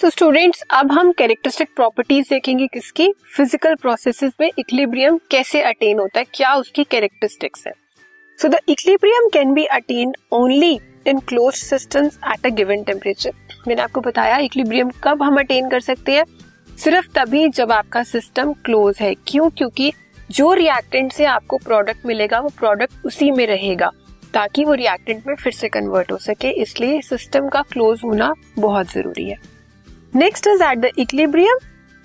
सो so students अब हम characteristic properties देखेंगे किसकी? फ़िज़िकल प्रोसेसेस में इक्विलिब्रियम कैसे अटेन होता है? क्या उसकी कैरेक्टरिस्टिक्स है? So the equilibrium can be attained only in close systems at a given temperature मैंने आपको बताया इक्विलिब्रियम कब हम अटेन कर सकते हैं? सिर्फ़ तभी जब आपका सिस्टम क्लोज है। क्यों? क्योंकि जो रिएक्टेंट से आपको प्रोडक्ट मिलेगा, वो प्रोडक्ट उसी में रहेगा, ताकि वो रिएक्टेंट में फिर से कन्वर्ट हो सके। इसलिए सिस्टम का क्लोज होना बहुत ज़रूरी है। Next is at the equilibrium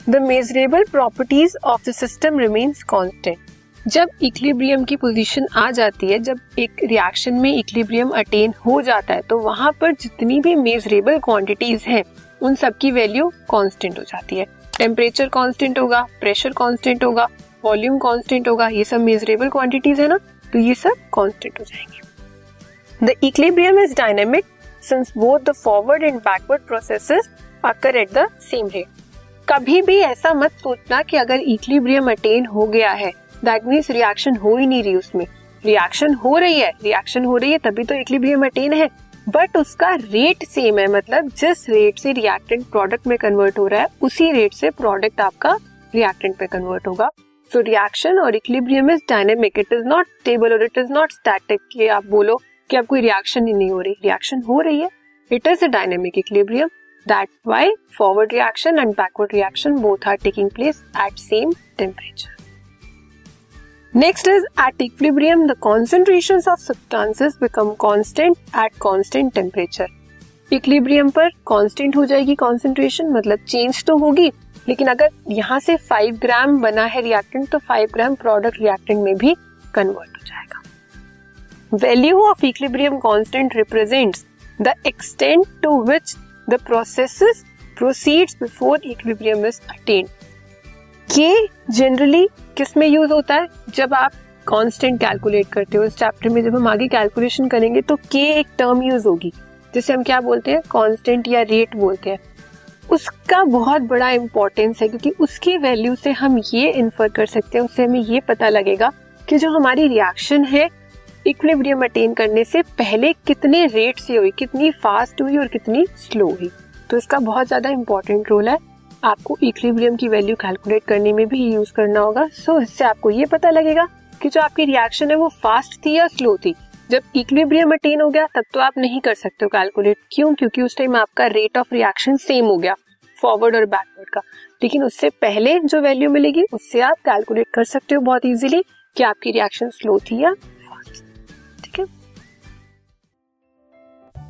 the measurable properties of the system remains constant जब इक्लिब्रियम की पोजीशन आ जाती है, जब एक रिएक्शन में इक्लिब्रियम अटेन हो जाता है तो वहाँ पर जितनी भी मेजरेबल क्वांटिटीज हैं, उन सब की वैल्यू कांस्टेंट हो जाती है। टेम्परेचर कांस्टेंट होगा प्रेशर कांस्टेंट होगा वॉल्यूम कांस्टेंट होगा, ये सब मेजरेबल क्वांटिटीज है ना तो ये सब कांस्टेंट हो जाएँगे। The equilibrium is dynamic since both the forward and backward processes occur at the same rate कभी भी ऐसा मत सोचना कि अगर इक्लिब्रियम अटेन हो गया है दैट मीन्स रिएक्शन हो ही नहीं रही उसमें. रिएक्शन हो रही है रिएक्शन हो रही है, तभी तो इक्लिब्रियम अटेन है. बट उसका रेट सेम है मतलब जिस रेट से रिएक्टेंट प्रोडक्ट में कन्वर्ट हो रहा है, उसी रेट से प्रोडक्ट आपका रिएक्टेंट में कन्वर्ट होगा. सो रिएक्शन और equilibrium is dynamic it is not stable और इट इज़ नॉट स्टैटिक कि आप बोलो कि अब कोई रिएक्शन ही नहीं हो रही. रिएक्शन हो रही है. It is a dynamic equilibrium that why forward reaction and backward reaction both are taking place at same temperature next is at equilibrium the concentration of substances become constant at constant temperature equilibrium पर constant हो जाएगी concentration मतलब change तो होगी, लेकिन अगर यहाँ से 5 ग्राम बना है रिएक्टेंट तो 5 ग्राम प्रोडक्ट रिएक्टेंट में भी कन्वर्ट हो जाएगा। Value of equilibrium constant represent the extent to which the process proceeds before equilibrium is attained ये जनरली किसमें यूज़ होता है? जब आप कांस्टेंट कैलकुलेट करते हो, इस चैप्टर में जब हम आगे कैलकुलेशन करेंगे तो के एक टर्म यूज़ होगी। जिसे हम क्या बोलते हैं? कांस्टेंट या रेट बोलते हैं। उसका बहुत बड़ा इंपॉर्टेंस है, क्योंकि उसकी वैल्यू से हम ये इन्फर कर सकते हैं, उससे हमें ये पता लगेगा कि जो हमारी रिएक्शन है इक्विलिब्रियम अटेन करने से पहले कितने रेट से हुई कितनी फास्ट हुई और कितनी स्लो हुई। तो इसका बहुत ज़्यादा इंपॉर्टेंट रोल है। आपको इक्विलिब्रियम की वैल्यू कैलकुलेट करने में भी यूज़ करना होगा। सो so, इससे आपको ये पता लगेगा कि जो आपकी रिएक्शन है वो फास्ट थी या स्लो थी। जब इक्विलिब्रियम अटेन हो गया तब तो आप नहीं कर सकते हो कैलकुलेट क्यों? क्योंकि उस टाइम आपका रेट ऑफ़ रिएक्शन सेम हो गया फॉरवर्ड और बैकवर्ड का। लेकिन उससे पहले जो वैल्यू मिलेगी उससे आप कैलकुलेट कर सकते हो बहुत इजीली कि आपकी रिएक्शन स्लो थी या